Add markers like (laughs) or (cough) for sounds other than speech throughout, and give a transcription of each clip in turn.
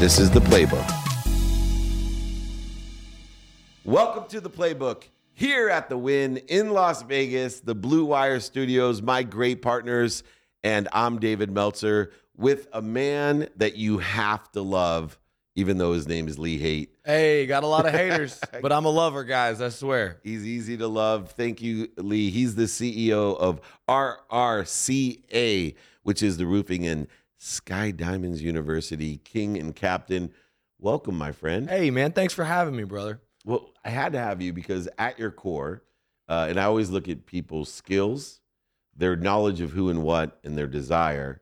This is the playbook. Welcome to the playbook here at the Wynn in Las Vegas, the Blue Wire Studios, my great partners, and I'm David Meltzer with a man that you have to love, even though his name is Lee Haight. Hey, got a lot of haters, (laughs) but I'm a lover, guys. I swear. He's easy to love. Thank you, Lee. He's the CEO of RRCA, which is the Roofing and Sky Diamonds University King and Captain. Welcome, my friend. Hey, man. Thanks for having me, brother. Well, I had to have you because at your core, uh, and I always look at people's skills, their knowledge of who and what, and their desire.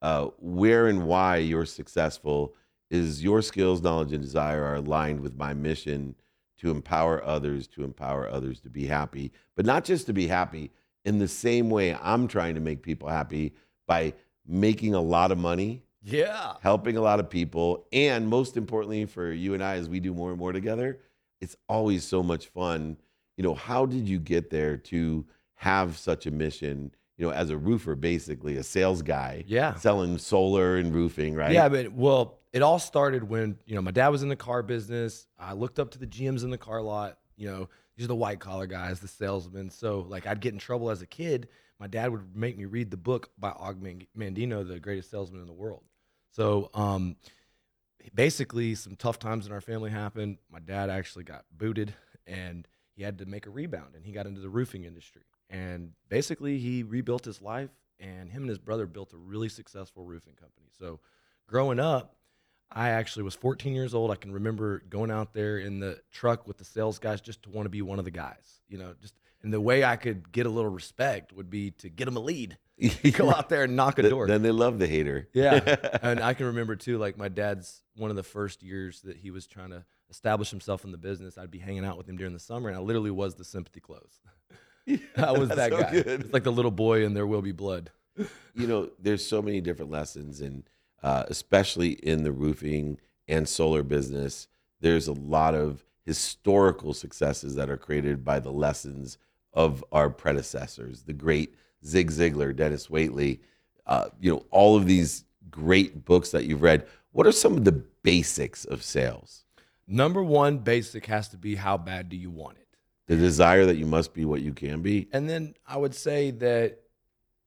Uh, where and why you're successful is your skills, knowledge, and desire are aligned with my mission to empower others, to empower others to be happy, but not just to be happy in the same way I'm trying to make people happy by making a lot of money, Yeah. helping a lot of people, and most importantly for you and I, as we do more and more together, it's always so much fun. You know, how did you get there to have such a mission? You know, as a roofer, basically a sales guy, Yeah. selling solar and roofing, right? Yeah, but well, it all started when, you know, my dad was in the car business. I looked up to the GMs in the car lot. You know, these are the white collar guys, the salesmen. So, like, I'd get in trouble as a kid. My dad would make me read the book by Og Mandino, the greatest salesman in the world. So, um, basically, some tough times in our family happened. My dad actually got booted and he had to make a rebound and he got into the roofing industry. And basically, he rebuilt his life and him and his brother built a really successful roofing company. So, growing up, I actually was 14 years old. I can remember going out there in the truck with the sales guys just to want to be one of the guys, you know, just and the way I could get a little respect would be to get them a lead, (laughs) go out there and knock a door. Then they love the hater. Yeah. (laughs) and I can remember too, like my dad's one of the first years that he was trying to establish himself in the business. I'd be hanging out with him during the summer, and I literally was the sympathy close. (laughs) I was That's that so guy. good. It's like the little boy and There Will Be Blood. you know, there's so many different lessons, and uh, especially in the roofing and solar business, there's a lot of historical successes that are created by the lessons of our predecessors, the great Zig Ziglar, Dennis Waitley, uh, you know, all of these great books that you've read. What are some of the basics of sales? Number one basic has to be how bad do you want it? The desire that you must be what you can be. And then I would say that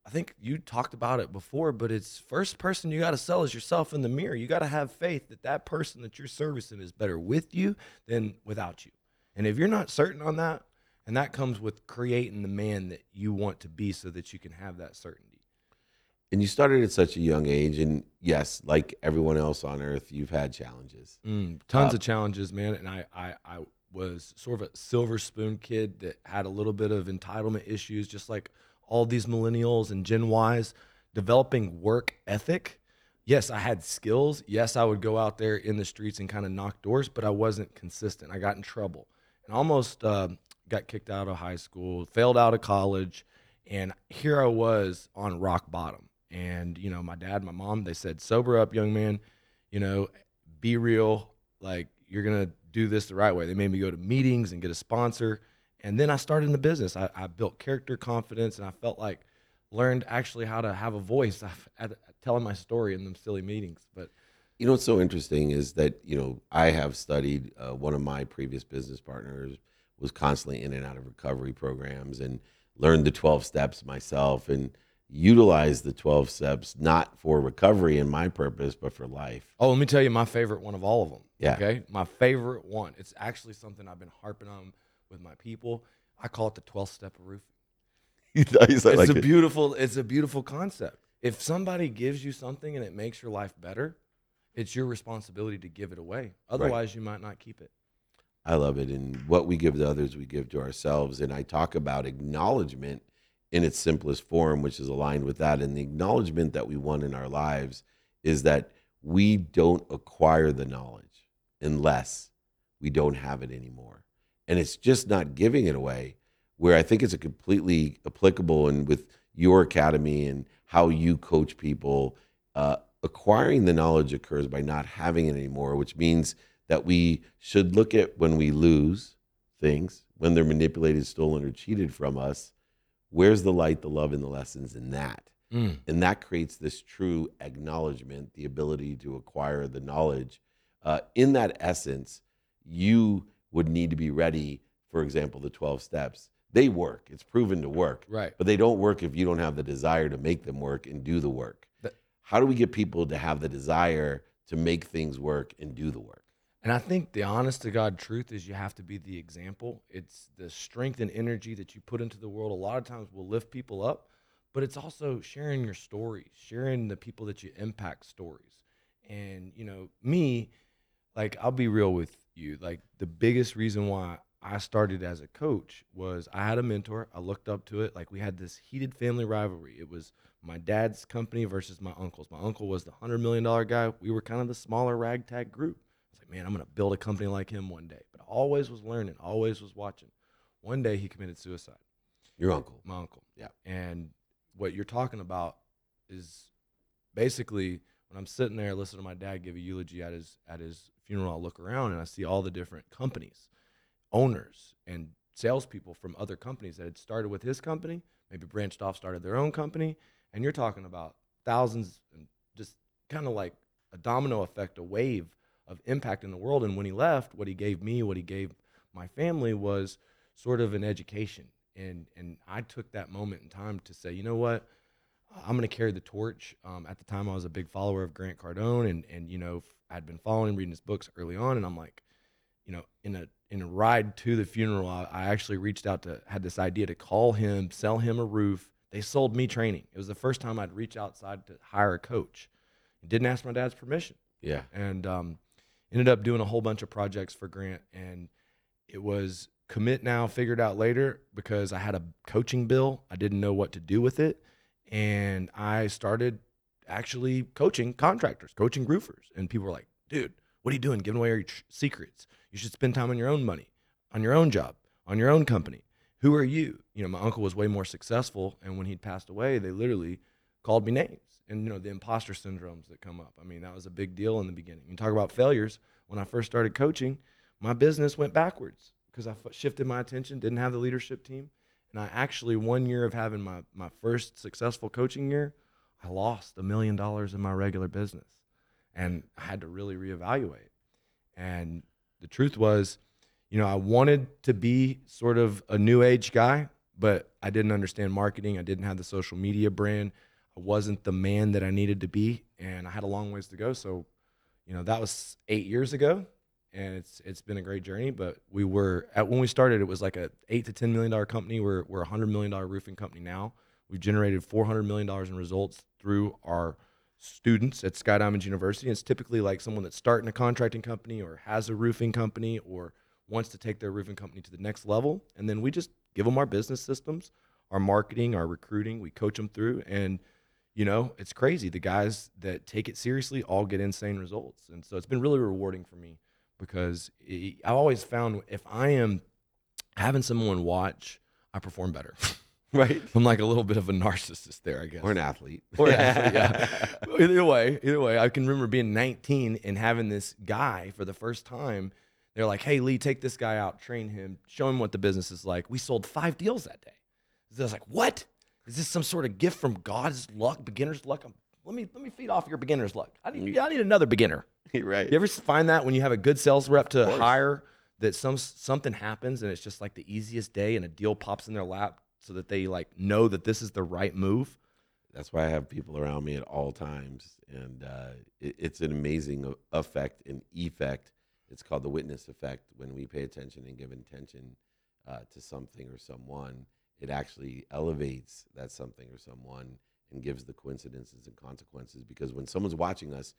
I think you talked about it before, but it's first person you got to sell is yourself in the mirror. You got to have faith that that person that you're servicing is better with you than without you. And if you're not certain on that, and that comes with creating the man that you want to be so that you can have that certainty. And you started at such a young age, and yes, like everyone else on earth, you've had challenges. Mm, tons Uh, of challenges, man. And I, I, I was sort of a silver spoon kid that had a little bit of entitlement issues, just like all these millennials and Gen Ys developing work ethic. Yes, I had skills. Yes, I would go out there in the streets and kind of knock doors, but I wasn't consistent. I got in trouble and almost uh, got kicked out of high school, failed out of college. And here I was on rock bottom. And, you know, my dad, my mom, they said, sober up, young man. You know, be real. Like, you're to do this the right way. They made me go to meetings and get a sponsor. And then I started in the business. I, I built character confidence and I felt like learned actually how to have a voice (laughs) at, at telling my story in them silly meetings. But You know what's so interesting is that you know I have studied. Uh, one of my previous business partners was constantly in and out of recovery programs and learned the twelve steps myself and utilized the twelve steps not for recovery in my purpose, but for life. oh, let me tell you my favorite one of all of them. Yeah. Okay. My favorite one. It's actually something I've been harping on with my people. I call it the 12th step of roofing. (laughs) He's like it's a it. beautiful it's a beautiful concept if somebody gives you something and it makes your life better it's your responsibility to give it away otherwise you might not keep it I love it. And what we give to others, we give to ourselves. And I talk about acknowledgement in its simplest form, which is aligned with that. And the acknowledgement that we want in our lives is that we don't acquire the knowledge unless we don't have it anymore. And it's just not giving it away, where I think it's a completely applicable and with your academy and how you coach people, uh, acquiring the knowledge occurs by not having it anymore, which means that we should look at when we lose things, when they're manipulated, stolen, or cheated from us. Where's the light, the love, and the lessons in that? Mm. And that creates this true acknowledgement, the ability to acquire the knowledge. uh, in that essence, you would need to be ready. For example, the 12 steps. They work. It's proven to work. Right. But they don't work if you don't have the desire to make them work and do the work. That- How do we get people to have the desire to make things work and do the work? And I think the honest to God truth is you have to be the example. It's the strength and energy that you put into the world. A lot of times will lift people up, but it's also sharing your stories, sharing the people that you impact stories. And, you know, me, like, I'll be real with you. Like, the biggest reason why I started as a coach was I had a mentor. I looked up to it. Like, we had this heated family rivalry. It was my dad's company versus my uncle's. My uncle was the $100 million guy. We were kind of the smaller ragtag group. I was like, man, I'm going to build a company like him one day. But I always was learning, always was watching. One day he committed suicide, Your uncle. my uncle. Yeah. And what you're talking about is basically when I'm sitting there listening to my dad give a eulogy at his at his funeral, I look around and I see all the different companies, owners and salespeople from other companies that had started with his company, maybe branched off, started their own company, and you're talking about thousands and just kind of like a domino effect, a wave of impact in the world. And when he left, what he gave me, what he gave my family was sort of an education. And and I took that moment in time to say, you know what, I'm going to carry the torch. Um, at the time, I was a big follower of Grant Cardone, and and you know I'd been following, reading his books early on, and I'm like, you know, in a in a ride to the funeral, I, I actually reached out to had this idea to call him, sell him a roof. They sold me training. It was the first time I'd reach outside to hire a coach. Didn't ask my dad's permission Yeah. and um, ended up doing a whole bunch of projects for Grant. And it was commit now, figured out later because I had a coaching bill. I didn't know what to do with it. And I started actually coaching contractors, coaching roofers. And people were like, dude, what are you doing? Giving away your tr- secrets. You should spend time on your own money, on your own job, on your own company. Who are you? You know, my uncle was way more successful. And when he'd passed away, they literally called me names and you know the imposter syndromes that come up i mean that was a big deal in the beginning you talk about failures when i first started coaching my business went backwards because i f- shifted my attention didn't have the leadership team and i actually one year of having my, my first successful coaching year i lost a million dollars in my regular business. And i had to really reevaluate. And the truth was you know i wanted to be sort of a new age guy but i didn't understand marketing. I didn't have the social media brand. I wasn't the man that I needed to be, and I had a long ways to go. So, you know, that was eight years ago, and it's it's been a great journey. But we were at when we started, it was like a eight to ten million dollar company. We're we're a hundred million dollar roofing company now. We've generated four hundred million dollars in results through our students at Sky Diamonds University. It's typically like someone that's starting a contracting company or has a roofing company or wants to take their roofing company to the next level, and then we just give them our business systems, our marketing, our recruiting. We coach them through and you know, it's crazy. The guys that take it seriously all get insane results. And so it's been really rewarding for me because it, I've always found if I am having someone watch, I perform better. (laughs) Right. I'm like a little bit of a narcissist there, I guess. Or an athlete. Or an athlete, yeah. either way, either way, I can remember being 19 and having this guy for the first time. They're like, "Hey, Lee, take this guy out, train him, show him what the business is like." We sold five deals that day. I was like, "What? Is this some sort of gift from God's luck, beginner's luck?" I'm, let me let me feed off your beginner's luck. I need mm. I need another beginner. (laughs) right. You ever find that when you have a good sales rep to hire that some something happens and it's just like the easiest day and a deal pops in their lap so that they like know that this is the right move. That's why I have people around me at all times, and uh, it, it's an amazing effect and effect. It's called the witness effect. When we pay attention and give intention uh, to something or someone, it actually elevates that something or someone and gives the coincidences and consequences. Because when someone's watching us,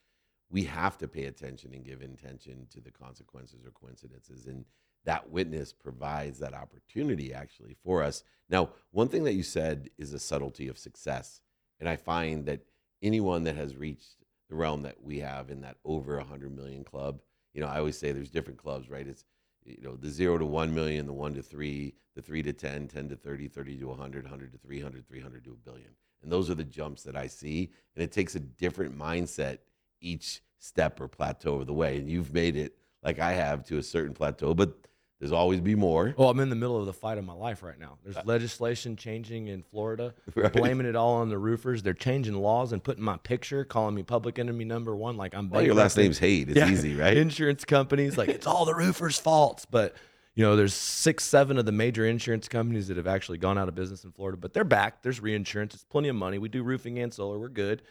we have to pay attention and give intention to the consequences or coincidences. And that witness provides that opportunity actually for us. Now, one thing that you said is a subtlety of success. And I find that anyone that has reached the realm that we have in that over 100 million club, you know, I always say there's different clubs, right? It's, you know, the zero to 1 million, the one to three, the three to 10, 10 to 30, 30 to 100, 100 to 300, 300 to a billion. And those are the jumps that I see. And it takes a different mindset each step or plateau of the way. And you've made it like I have to a certain plateau. But There's always be more. Well, I'm in the middle of the fight of my life right now. There's uh. legislation changing in Florida, (laughs) Right. blaming it all on the roofers. They're changing laws and putting my picture, calling me public enemy number one, like I'm. Well, your last name's Haight. It's Yeah. easy, (laughs) right? Insurance companies like it's all the roofers' faults, but you know, there's six, seven of the major insurance companies that have actually gone out of business in Florida, but they're back. There's reinsurance. It's plenty of money. We do roofing and solar. We're good,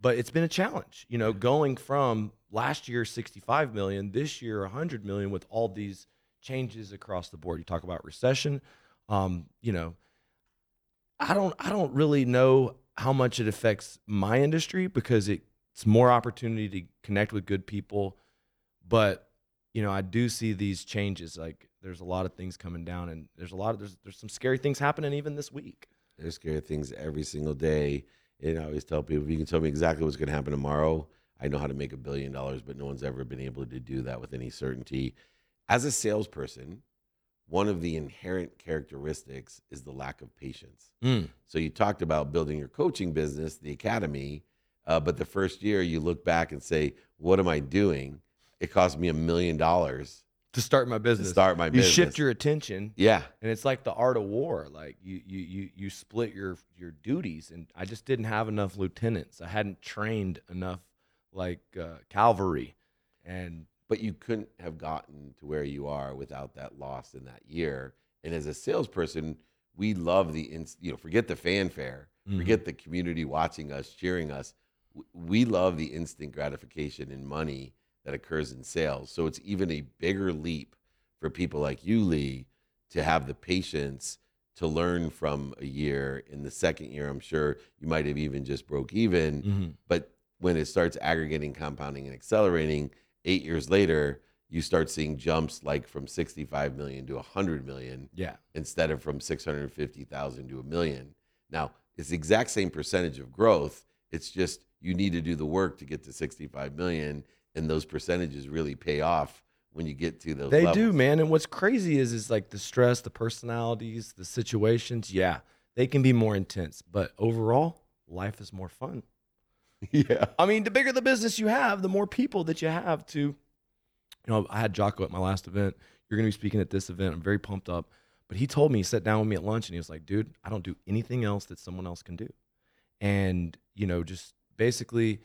but it's been a challenge. You know, going from last year 65 million, this year 100 million, with all these changes across the board. You talk about recession. Um, you know, I don't I don't really know how much it affects my industry because it, it's more opportunity to connect with good people. But you know, I do see these changes. Like there's a lot of things coming down, and there's a lot of there's there's some scary things happening even this week. There's scary things every single day. And I always tell people, if you can tell me exactly what's going to happen tomorrow, I know how to make a billion dollars, but no one's ever been able to do that with any certainty. As a salesperson, one of the inherent characteristics is the lack of patience. So you talked about building your coaching business, the academy, uh, but the first year you look back and say, "What am I doing?" It cost me a million dollars To start my business. to start my you business. shift your attention yeah, and it's like the art of war like you you you you split your your duties and i just didn't have enough lieutenants i hadn't trained enough like uh, cavalry and but you couldn't have gotten to where you are without that loss in that year. And as a salesperson, we love the inst- you know forget the fanfare, Mhm. forget the community watching us, cheering us. We love the instant gratification in money that occurs in sales. So it's even a bigger leap for people like you, Lee, to have the patience to learn from a year. In the second year, I'm sure you might have even just broke even Mhm. but when it starts aggregating, compounding, and accelerating, eight years later, you start seeing jumps like from 65 million to 100 million yeah instead of from 650,000 to a million. Now, it's the exact same percentage of growth. It's just you need to do the work to get to 65 million, and those percentages really pay off when you get to those they do man and what's crazy is is like the stress the personalities the situations yeah they can be more intense but overall life is more fun (laughs) yeah. I mean, the bigger the business you have, the more people that you have to. You know, I had Jocko at my last event. You're going to be speaking at this event. I'm very pumped up. But he told me, he sat down with me at lunch and he was like, dude, I don't do anything else that someone else can do. And, you know, just basically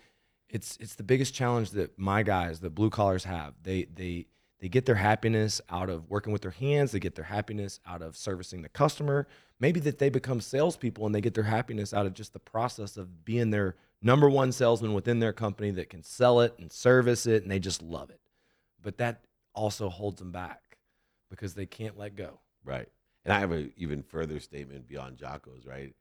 it's it's the biggest challenge that my guys, the blue collars have. They they they get their happiness out of working with their hands, they get their happiness out of servicing the customer. Maybe that they become salespeople and they get their happiness out of just the process of being their number one salesman within their company that can sell it and service it and they just love it. But that also holds them back because they can't let go. Right. And I have an even further statement beyond Jocko's, right?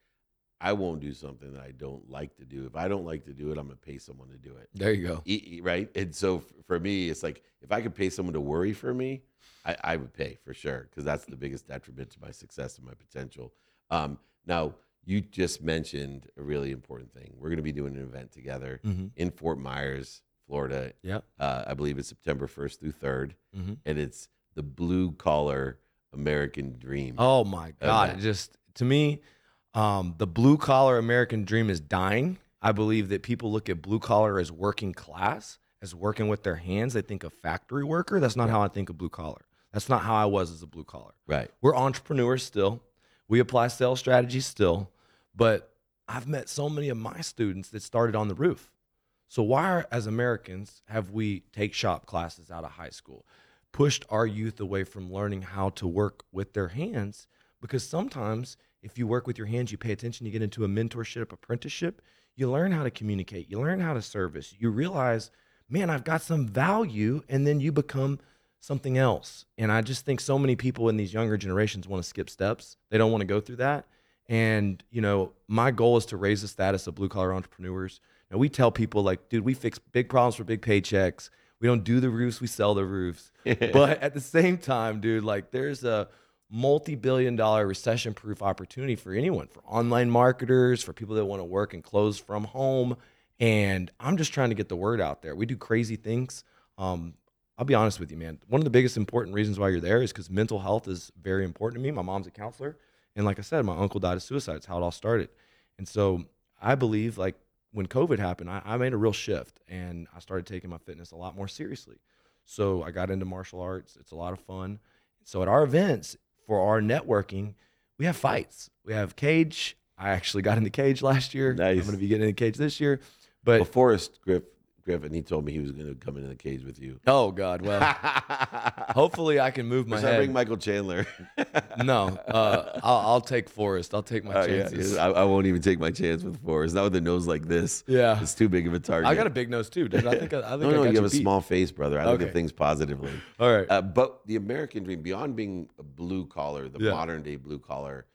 I won't do something that I don't like to do. If I don't like to do it, I'm going to pay someone to do it. There you go. E- e- right? And so for me, it's like if I could pay someone to worry for me, I, I would pay for sure because that's the biggest detriment to my success and my potential. Um, now, you just mentioned a really important thing. We're going to be doing an event together Mm-hmm. in Fort Myers, Florida. Yep. Uh, I believe it's September 1st through 3rd, Mm-hmm. and it's the blue collar American dream. Oh my God. It event. just to me, um, the blue collar American dream is dying. I believe that people look at blue collar as working class, as working with their hands. They think of factory worker. That's not how I think of blue collar. That's not how I was as a blue collar. Right. We're entrepreneurs still. We apply sales strategies still, but I've met so many of my students that started on the roof. So why, are, as Americans, have we take shop classes out of high school, pushed our youth away from learning how to work with their hands? Because sometimes, if you work with your hands, you pay attention, you get into a mentorship, apprenticeship, you learn how to communicate, you learn how to service, you realize, man, I've got some value, and then you become something else. And I just think so many people in these younger generations want to skip steps. They don't want to go through that. And, you know, my goal is to raise the status of blue collar entrepreneurs. Now, we tell people, like, dude, we fix big problems for big paychecks. We don't do the roofs, we sell the roofs. (laughs) but at the same time, dude, like, there's a multi billion dollar recession proof opportunity for anyone, for online marketers, for people that want to work and close from home. And I'm just trying to get the word out there. We do crazy things. Um, I'll be honest with you, man. One of the biggest important reasons why you're there is because mental health is very important to me. My mom's a counselor. And like I said, my uncle died of suicide. It's how it all started. And so I believe, like, when COVID happened, I, I made a real shift and I started taking my fitness a lot more seriously. So I got into martial arts. It's a lot of fun. So at our events for our networking, we have fights. We have cage. I actually got in the cage last year. Nice. I'm going to be getting in the cage this year. But Well, Forrest Griff, Griffin, he told me he was going to come into the cage with you. oh god, well, (laughs) hopefully I can move my Should I bring head. Michael Chandler? (laughs) no, uh, I'll, I'll take Forrest. I'll take my Oh, yeah, chances. I, I won't even take my chance with Forrest. Not with a nose like this. yeah. It's too big of a target. I got a big nose too, dude. I think I, I (laughs) think no, I no, got you have a beat. small face, brother. I look Okay. at things positively. All right. Uh, but the American dream, beyond being a blue collar, the Yeah. modern day blue collar,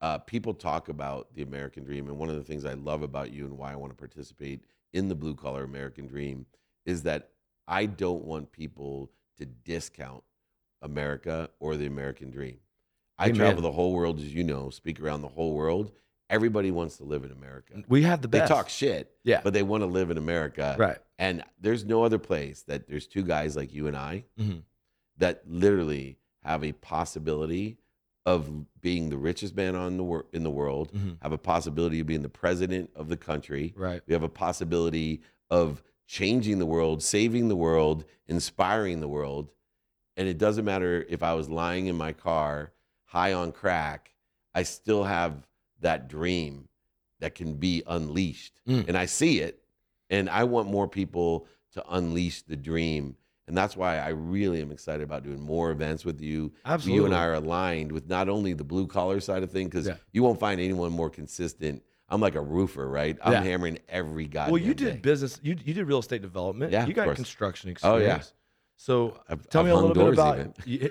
uh, people talk about the American dream. And one of the things I love about you and why I want to participate in the blue collar American dream is that I don't want people to discount America or the American dream. I Amen. travel the whole world, as you know, speak around the whole world. Everybody wants to live in America. we have the best. They talk shit, Yeah. but they want to live in America. right. And there's no other place that there's two guys like you and I Mhm. that literally have a possibility of being the richest man on the wor- in the world, Mhm. have a possibility of being the president of the country. Right. We have a possibility of changing the world, saving the world, inspiring the world. And it doesn't matter if I was lying in my car, high on crack, I still have that dream that can be unleashed. Mm. And I see it. And I want more people to unleash the dream. And that's why I really am excited about doing more events with you. Absolutely. You and I are aligned with not only the blue collar side of things, because Yeah. you won't find anyone more consistent. I'm like a roofer, right? I'm Yeah. hammering every guy. Well, you did day. business. You you did real estate development. Yeah, You got construction Oh, experience. yeah. So I've- tell I've me a little bit about (laughs) you-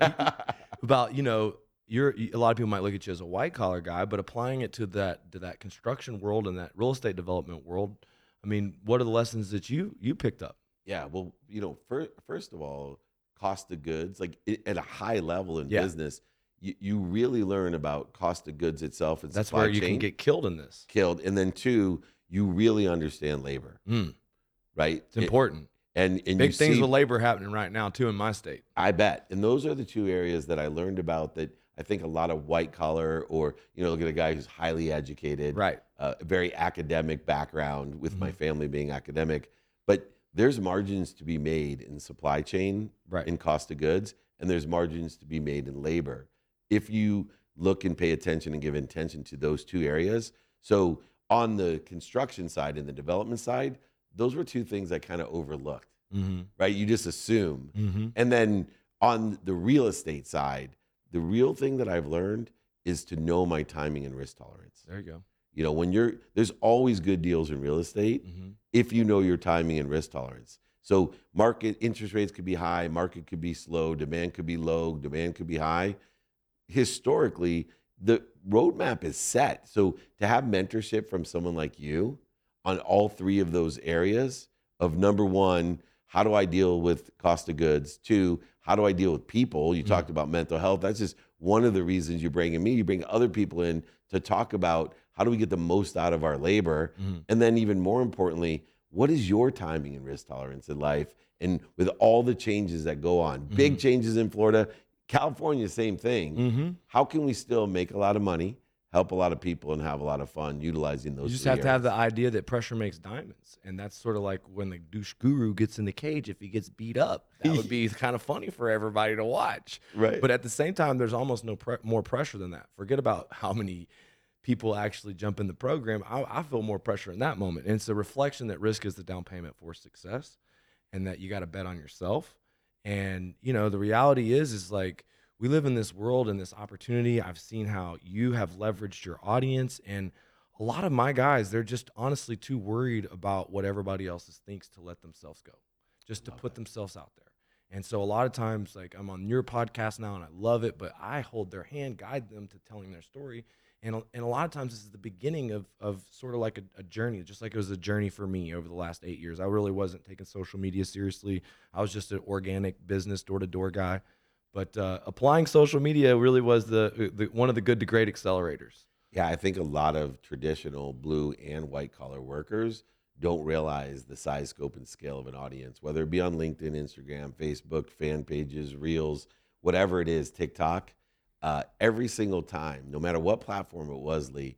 about you know you're a lot of people might look at you as a white collar guy, but applying it to that to that construction world and that real estate development world. I mean, what are the lessons that you you picked up? Yeah, well, you know, first, first of all, cost of goods, like i at a high level in Yeah. business, you, you really learn about cost of goods itself and That's where you chain can get killed in this. killed. And then two, you really understand labor, Mm, right? it's important. and and Big things see, with labor happening right now too in my state. I bet. And those are the two areas that I learned about that I think a lot of white collar or, you know, look at a guy who's highly educated, Right. uh, very academic background with my Mhm. family being academic. But there's margins to be made in supply chain, Right. in cost of goods, and there's margins to be made in labor. If you look and pay attention and give attention to those two areas. So on the construction side and the development side, those were two things I kind of overlooked, Mm-hmm. right? You just assume. Mm-hmm. And then on the real estate side, the real thing that I've learned is to know my timing and risk tolerance. There you go. You know, when you're there's always good deals in real estate Mm-hmm. if you know your timing and risk tolerance. So market interest rates could be high, market could be slow, demand could be low, demand could be high. Historically, the roadmap is set. So to have mentorship from someone like you on all three of those areas of number one, how do I deal with cost of goods? Two, how do I deal with people? You Mhm. talked about mental health. That's just one of the reasons you bring in me. You bring other people in to talk about how do we get the most out of our labor? Mhm. And then, even more importantly, what is your timing and risk tolerance in life? And with all the changes that go on, big Mhm. changes in Florida, California, same thing. Mm-hmm. How can we still make a lot of money, help a lot of people, and have a lot of fun utilizing those? You just have to have the idea that pressure makes diamonds, and that's sort of like when the douche guru gets in the cage. If he gets beat up, that would (laughs) be kind of funny for everybody to watch. right. But at the same time, there's almost no pre- more pressure than that. Forget about how many people actually jump in the program. I, I feel more pressure in that moment, and it's a reflection that risk is the down payment for success, and that you got to bet on yourself. And you know, the reality is, is like we live in this world and this opportunity. I've seen how you have leveraged your audience, and a lot of my guys, they're just honestly too worried about what everybody else thinks to let themselves go, just to put that. themselves out there. And so a lot of times, like I'm on your podcast now, and I love it, but I hold their hand, guide them to telling their story. And, and a lot of times this is the beginning of, of sort of like a, a journey, just like it was a journey for me over the last eight years. I really wasn't taking social media seriously. I was just an organic business door to door guy. But uh, applying social media really was the, the one of the good to great accelerators. Yeah, I think a lot of traditional blue and white collar workers don't realize the size, scope, and scale of an audience, whether it be on LinkedIn, Instagram, Facebook, fan pages, Reels, whatever it is, TikTok. Uh, every single time, no matter what platform it was, Lee,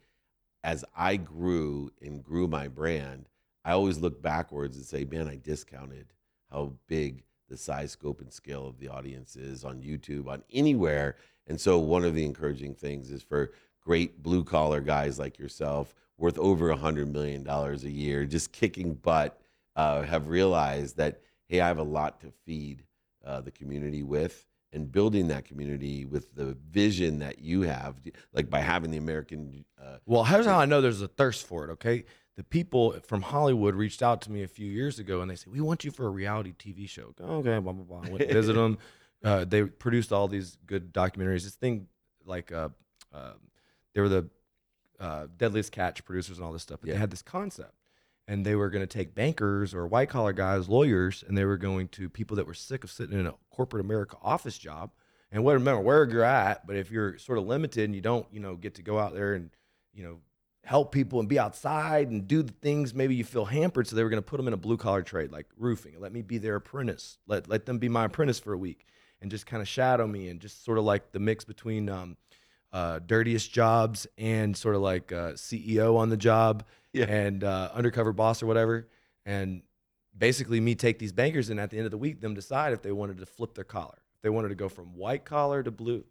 as I grew and grew my brand, I always look backwards and say, man, I discounted how big the size, scope, and scale of the audience is on YouTube, on anywhere. And so, one of the encouraging things is for great blue collar guys like yourself, worth over a hundred million dollars a year, just kicking butt, uh, have realized that hey, I have a lot to feed uh, the community with, and building that community with the vision that you have, like by having the American. Uh, Well, here's how I know there's a thirst for it. Okay, the people from Hollywood reached out to me a few years ago, and they said we want you for a reality TV show. Okay, blah blah blah. I went to visit (laughs) them. Uh, they produced all these good documentaries. This thing, like, uh, uh, they were the uh, Deadliest Catch producers and all this stuff. But Yeah. they had this concept, and they were going to take bankers or white collar guys, lawyers, and they were going to people that were sick of sitting in a corporate America office job. And what remember where you're at, but if you're sort of limited and you don't, you know, get to go out there and, you know, help people and be outside and do the things maybe you feel hampered. So they were going to put them in a blue collar trade like roofing. Let me be their apprentice. Let let them be my apprentice for a week and just kind of shadow me and just sort of like the mix between um, uh, dirtiest jobs and sort of like uh, CEO on the job Yeah. and uh, undercover boss or whatever. And basically, me take these bankers and at the end of the week, them decide if they wanted to flip their collar. If they wanted to go from white collar to blue.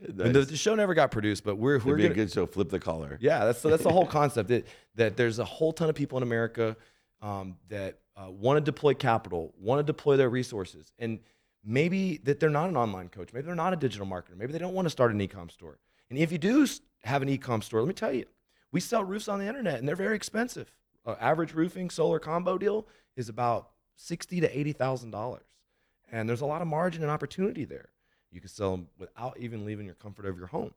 And the, the show never got produced, but we're we're It'd be a gonna, good show. Flip the collar. yeah, that's that's the whole (laughs) concept. That that there's a whole ton of people in America um, that uh, want to deploy capital, want to deploy their resources, and maybe that they're not an online coach, maybe they're not a digital marketer, maybe they don't want to start an e-com store. And if you do have an e-com store, let me tell you, we sell roofs on the internet, and they're very expensive. Uh, average roofing solar combo deal is about sixty to eighty thousand dollars, and there's a lot of margin and opportunity there. You can sell them without even leaving your comfort of your home.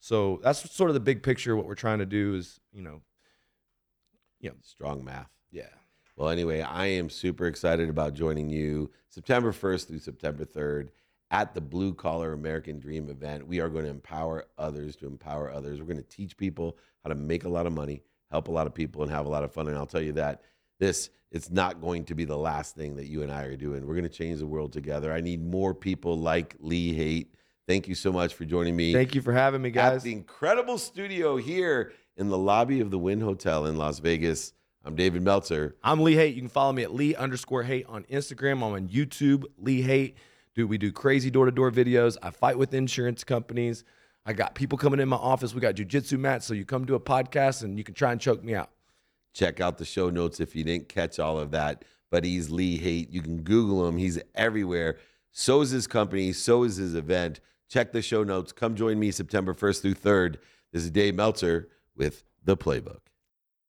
So that's sort of the big picture. What we're trying to do is, you know, Strong math. yeah. Well, anyway, I am super excited about joining you September 1st through September 3rd at the Blue Collar American Dream event. We are going to empower others to empower others. We're going to teach people how to make a lot of money, help a lot of people, and have a lot of fun. And I'll tell you that this it's not going to be the last thing that you and I are doing. We're going to change the world together. I need more people like Lee Haight. Thank you so much for joining me Thank you for having me, guys. at the incredible studio here in the lobby of the Wynn Hotel in Las Vegas. I'm David Meltzer. I'm Lee Haight. You can follow me at Lee underscore Haight on Instagram. I'm on YouTube, Lee Haight. We do crazy door to door videos. I fight with insurance companies. I got people coming in my office. We got jujitsu mats. So you come to a podcast and you can try and choke me out. Check out the show notes if you didn't catch all of that. But he's Lee Haight. You can Google him. He's everywhere. So is his company. So is his event. Check the show notes. Come join me September 1st through 3rd. This is Dave Meltzer with The Playbook.